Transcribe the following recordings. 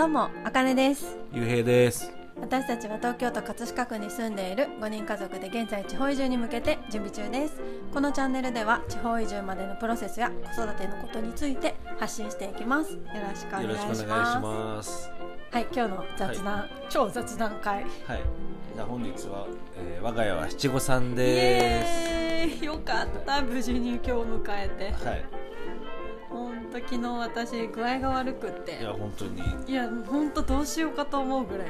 どうもあかねです。ゆうへいです。私たちは東京都葛飾区に住んでいる5人家族で現在地方移住に向けて準備中です。このチャンネルでは地方移住までのプロセスや子育てのことについて発信していきます。よろしくお願いよろしくお願いしします。はい今日の雑談、超雑談会。はい。じゃあ本日は、えー我が家は七五三イでエーイ。よかった。無事に今日迎えて。すはいほんと昨日私具合が悪くって。いや本当に。ねいやほんとどうしようかと思うぐらい。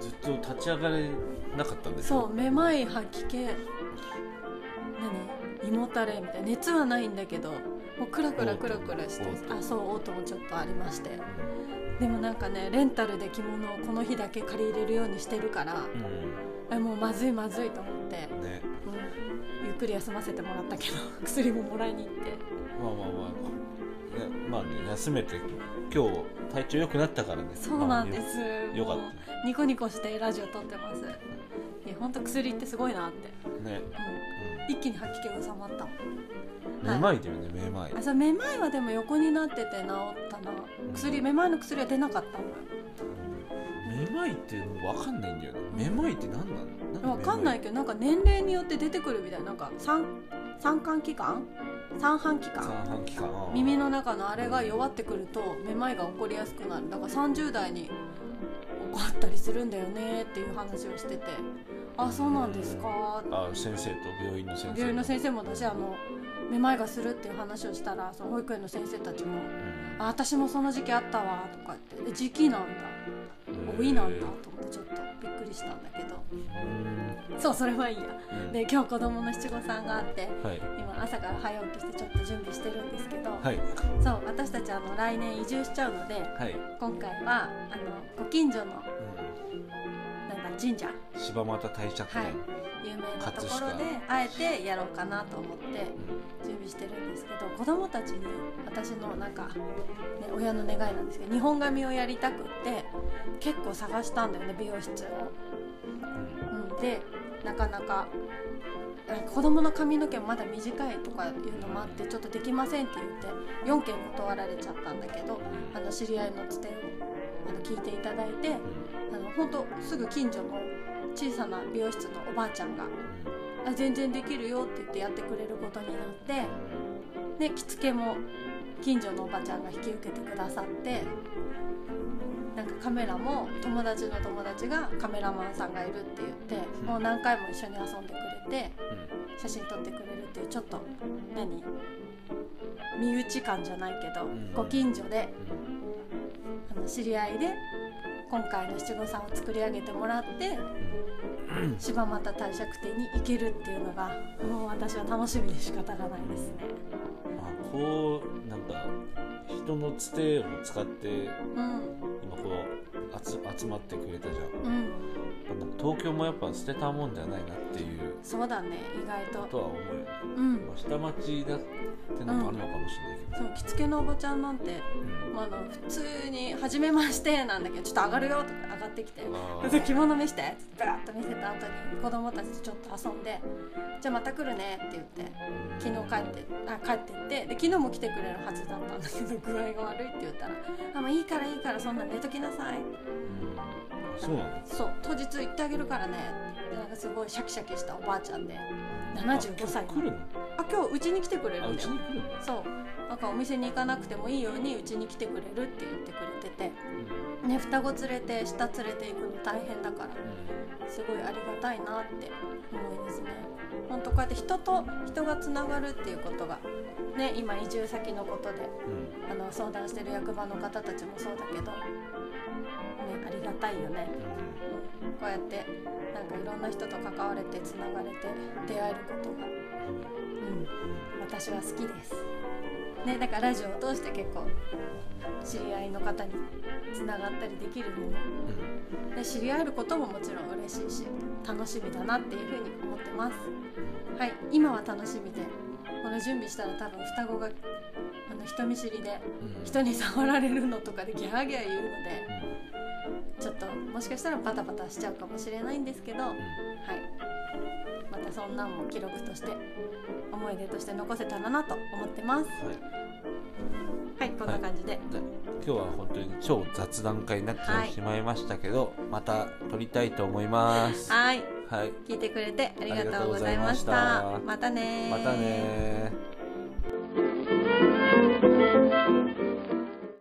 ずっと立ち上がれなかったんですよ。そうめまい吐き気。何？胃もたれみたいな。熱はないんだけどもうクラクラクラクラしてあそう嘔吐もちょっとありまして。でもなんかねレンタルで着物をこの日だけ借りれるようにしてるからうん、えもうまずいまずいと思って、うん、ね。うん、ゆっくり休ませてもらったけど 薬ももらいに行って。まあまあまあ。ねまあね休めて今日体調良くなったからね。そうなんです、まあよよかっもうニコニコしてラジオ撮ってます。いや本当薬ってすごいなって、たね、うん、一気に吐き気が収まった。めまいだよねめまい。あそうめまいはでも横になってて治ったな。薬めまいの薬は出なかったのよめまいって分かんないんだよね。めまいって何なの？分かんないけどなんか年齢によって出てくるみたいな。なんか三三半規管三半規三管半期間。耳の中のあれが弱ってくるとめまいが起こりやすくなる。だから30代に起こったりするんだよねっていう話をしてて。あそうなんですか？あ先生と病院の先生。病院の先生もだしあのめまいがするっていう話をしたらその保育園の先生たちも「あ私もその時期あったわ」とか言って「え時期なんだ多いなんだ」と思ってちょっとびっくりしたんだけど。そうそれはいいや。うん。で今日子供の七五三があってはい。今朝から早起きしてちょっと準備してるんですけど、はい。そう私たちあの来年移住しちゃうのではい、今回はあのご近所のなんだ神社。うん、柴又帝釈はい。殿、有名なところであえてやろうかなと思って準備してるんですけど子供たちに私のなんか、ね、親の願いなんですけど日本髪をやりたくって結構探したんだよね美容室を。うんうん、でなかなかえ子供の髪の毛まだ短いとかいうのもあってちょっとできませんって言って4件断られちゃったんだけどあの知り合いのつてをあの聞いていただいてあの本当すぐ近所の小さな美容室のおばあちゃんが「あ全然できるよ」って言ってやってくれることになってで着付けも近所のおばちゃんが引き受けてくださってなんかカメラも友達の友達がカメラマンさんがいるって言ってもう何回も一緒に遊んでくれて写真撮ってくれるっていうちょっと何？身内感じゃないけどん。ご近所であの知り合いで今回の七五三を作り上げてもらって 柴又帝釈天に行けるっていうのがもう私は楽しみで仕方がないですね。あこうなんか人のつてを使ってうん。今こう集集まってくれたじゃん。うん、東京もやっぱ捨てたもんじゃないなっていう。そうだね意外と。とは思うよね、うん。まあ、下町だってのもあるのかもしれないけど、そう着付けのおばちゃんなんて、うん。まあ、あの普通に「初めまして」なんだけど「ちょっと上がるよ」とか上がってきてあ「ー。着物見して」ってバーッと見せた後に子供たちとちょっと遊んで「じゃあまた来るね」って言って昨日帰ってあ帰ってってで昨日も来てくれるはずだったんだけど具合が悪いって言ったら「あもういいからいいからそんな寝ときなさい」うん。あそうそう当日行ってあげるからねでなんかすごいシャキシャキしたおばあちゃんで75歳。あ来るの？あ今日うちに来てくれるんだよ。そう。なんかお店に行かなくてもいいようにうちに来てくれるって言ってくれてて。ね双子連れて下連れて行くの大変だから。すごいありがたいなって思いですね。本当こうやって人と人がつながるっていうことがね今移住先のことでうん。あの相談してる役場の方たちもそうだけどねありがたいよね。うん。こうやってなんかいろんな人と関われてつながれて出会えることが。うん私は好きです。ね、だからラジオを通して結構知り合いの方につながったりできるのもうん。で知り合えることももちろん嬉しいし楽しみだなっていうふうに思ってます。はい今は楽しみでこの準備したら多分双子があの人見知りでうん。人に触られるのとかでギャーギャー言うのでちょっともしかしたらパタパタしちゃうかもしれないんですけど。はいまたそんなんも記録として思い出として残せたらなと思ってます。はい。はいこんな感じで、で今今日は本当に超雑談会になってしまいましたけど、また撮りたいと思います。はい。はい。聞いてくれてありがとうございました。た。またねー。またねー